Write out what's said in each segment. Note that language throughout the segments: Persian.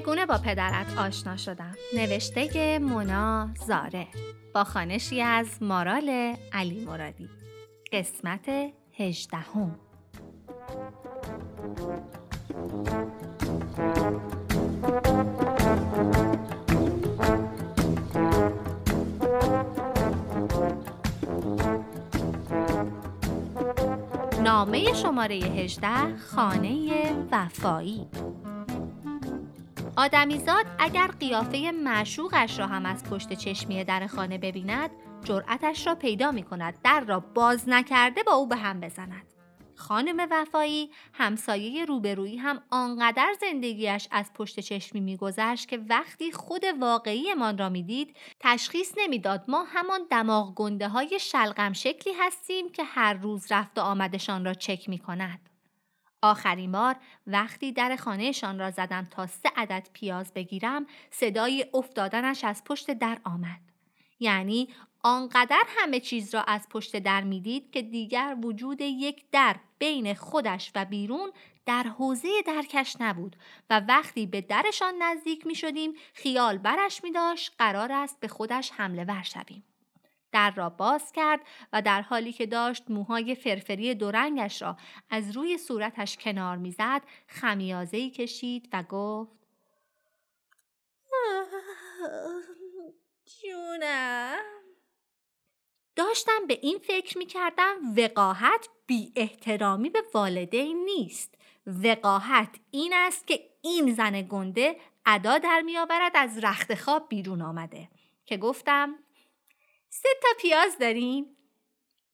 چگونه با پدرت آشنا شدم؟ نوشته مونا زاره با خانشی از مارال علی مرادی. قسمت هجدهم. نامه شماره 18 خانه وفایی. آدمیزاد اگر قیافه معشوقش را هم از پشت چشمی در خانه ببیند جرأتش را پیدا می کند در را باز نکرده با او به هم بزند خانم وفایی همسایه روبرویی هم آنقدر زندگیش از پشت چشمی میگذشت که وقتی خود واقعیمان را می‌دید تشخیص نمی‌داد ما همان دماغ گنده های شلغم شکلی هستیم که هر روز رفت و آمدشان را چک می کند. آخرین بار وقتی در خانهشان را زدم تا سه عدد پیاز بگیرم صدای افتادنش از پشت در آمد. یعنی آنقدر همه چیز را از پشت در می‌دید که دیگر وجود یک در بین خودش و بیرون در حوزه درکش نبود و وقتی به درشان نزدیک می شدیم خیال برش می داشت قرار است به خودش حمله ور شویم. در را باز کرد و در حالی که داشت موهای فرفری دورنگش را از روی صورتش کنار می‌زد خمیازهی کشید و گفت جونم. داشتم به این فکر می کردم وقاحت بی احترامی به والدین نیست. وقاحت این است که این زن گنده ادا در می آورد از رخت خواب بیرون آمده. که گفتم سه تا پیاز دارین؟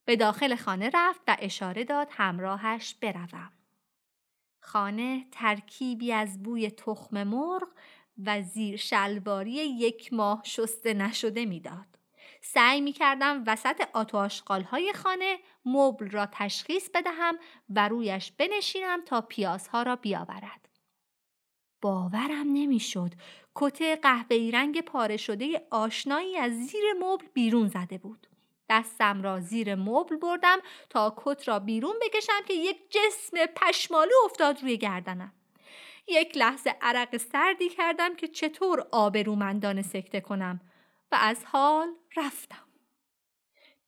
به داخل خانه رفت و اشاره داد همراهش بروم. خانه ترکیبی از بوی تخم مرغ و زیر شلواری یک ماه شسته نشده می‌داد. سعی می کردم وسط آتواشقال های خانه مبل را تشخیص بدهم و رویش بنشینم تا پیازها را بیاورد. باورم نمی‌شد کت قهوه‌ای رنگ پاره شده آشنایی از زیر مبل بیرون زده بود. دستم را زیر مبل بردم تا کت را بیرون بکشم که یک جسم پشمالو افتاد روی گردنم. یک لحظه عرق سردی کردم که چطور آبرومندانه سکته کنم و از حال رفتم.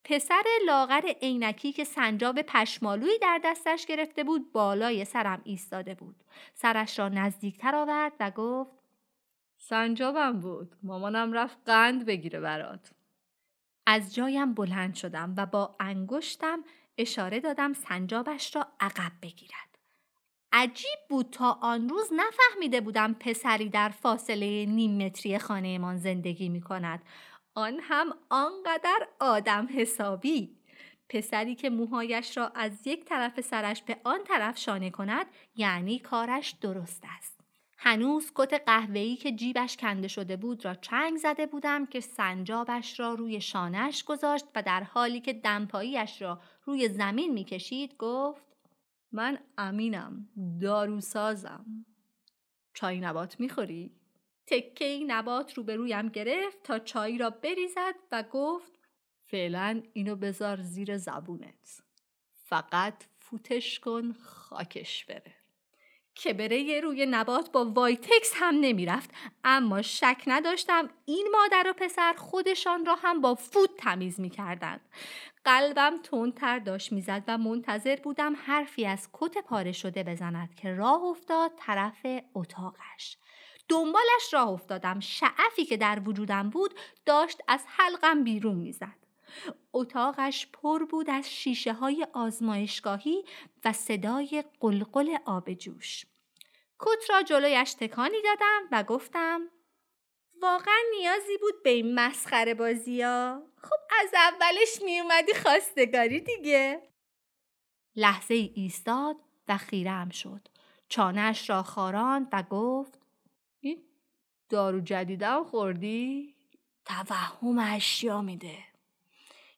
پسر لاغر عینکی که سنجاب پشمالویی در دستش گرفته بود بالای سرم ایستاده بود. سرش را نزدیکتر آورد و گفت سنجابم بود. مامانم رفت قند بگیره برات. از جایم بلند شدم و با انگشتم اشاره دادم سنجابش را عقب بگیرد. عجیب بود تا آن روز نفهمیده بودم پسری در فاصله نیم متری خانهمان زندگی می کند. آن هم آنقدر آدم حسابی. پسری که موهایش را از یک طرف سرش به آن طرف شانه کند یعنی کارش درست است. هنوز کت قهوه‌ای که جیبش کنده شده بود را چنگ زده بودم که سنجابش را روی شانهش گذاشت و در حالی که دمپاییش را روی زمین می‌کشید گفت من امینم داروسازم چای نبات می‌خوری؟ تکه ای نبات روبرویم گرفت تا چای را بریزد و گفت فعلا اینو بذار زیر زبونت. فقط فوتش کن خاکش بره. که بره روی نبات با وایتکس هم نمی‌رفت اما شک نداشتم این مادر و پسر خودشان را هم با فوت تمیز می‌کردند. قلبم تندتر داشت می‌زد و منتظر بودم حرفی از کت پاره شده بزند که راه افتاد طرف اتاقش. دنبالش راه افتادم شعفی که در وجودم بود داشت از حلقم بیرون می‌زد اتاقش پر بود از شیشه های آزمایشگاهی و صدای قلقل آب جوش. کت را جلویش تکانی دادم و گفتم واقعا نیازی بود به این مسخره بازی ها؟ خب از اولش می اومدی خواستگاری دیگه لحظه ای ایستاد و خیرم شد چانش را خاراند و گفت دارو جدیدم خوردی؟ توهم اشیا میده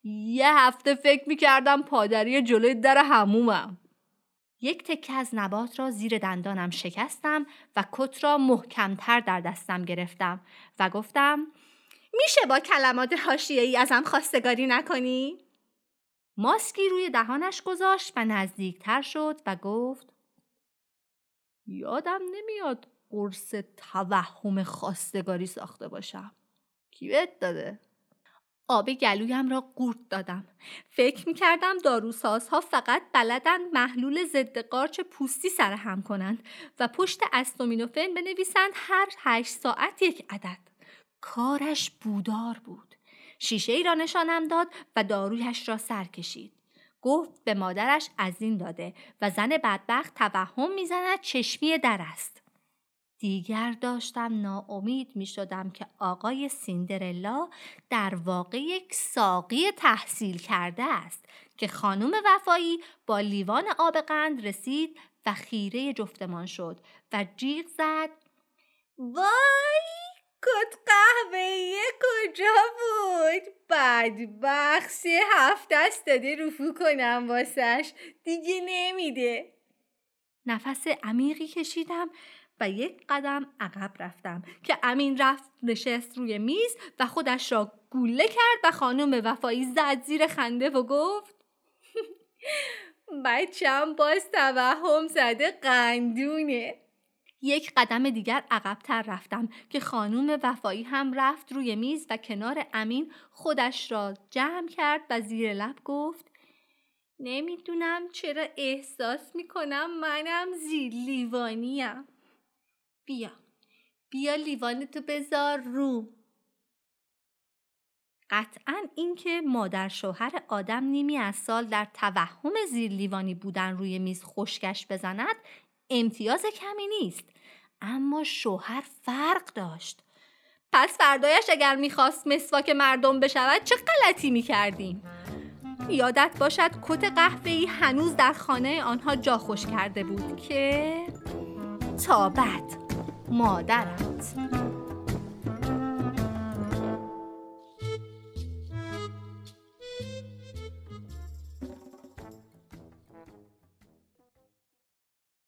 یه هفته فکر می‌کردم پادری جلوی در همومم. یک تکه از نبات را زیر دندانم شکستم و کت را محکمتر در دستم گرفتم و گفتم میشه با کلمات ای ازم خواستگاری نکنی؟ ماسکی روی دهانش گذاشت و نزدیکتر شد و گفت یادم نمیاد قرص توهم خواستگاری ساخته باشم. کی بهت داده؟ آب گلویم را قورت دادم. فکر می‌کردم داروسازها فقط بلدن محلول ضد قارچ پوستی سرهم کنند و پشت استومینوفن بنویسند هر هشت ساعت یک عدد. کارش بودار بود. شیشه ای را نشانم داد و دارویش را سر کشید. گفت به مادرش از این داده و زن بدبخت توهم می‌زند چشمی در است. دیگر داشتم ناامید می شدم که آقای سیندرلا در واقع یک ساقی تحصیل کرده است که خانم وفایی با لیوان آب قند رسید و خیره جفتمان شد و جیغ زد. وای کت قهوه کجا بود؟ بدبخت هفت دست داده رفو کنم واسش دیگه نمیده. نفس عمیقی کشیدم و یک قدم عقب رفتم که امین رفت نشست روی میز و خودش را گوله کرد و خانم وفایی زد زیر خنده و گفت بچم باز توهم زده قندونه. یک قدم دیگر عقبتر رفتم که خانوم وفایی هم رفت روی میز و کنار امین خودش را جمع کرد و زیر لب گفت نمی‌دونم چرا احساس می‌کنم منم زیر لیوانیم. بیا. بیا لیوانتو بذار رو قطعا اینکه مادر شوهر آدم نیمی از سال در توهم زیر لیوانی بودن روی میز خشکش بزند امتیاز کمی نیست. اما شوهر فرق داشت. پس فردایش اگر می‌خواست مسواک مردم بشود چه غلطی می‌کردیم؟ یادت باشد کت قهوه‌ای هنوز در خانه آنها جا خوش کرده بود که تا بعد. مادرت.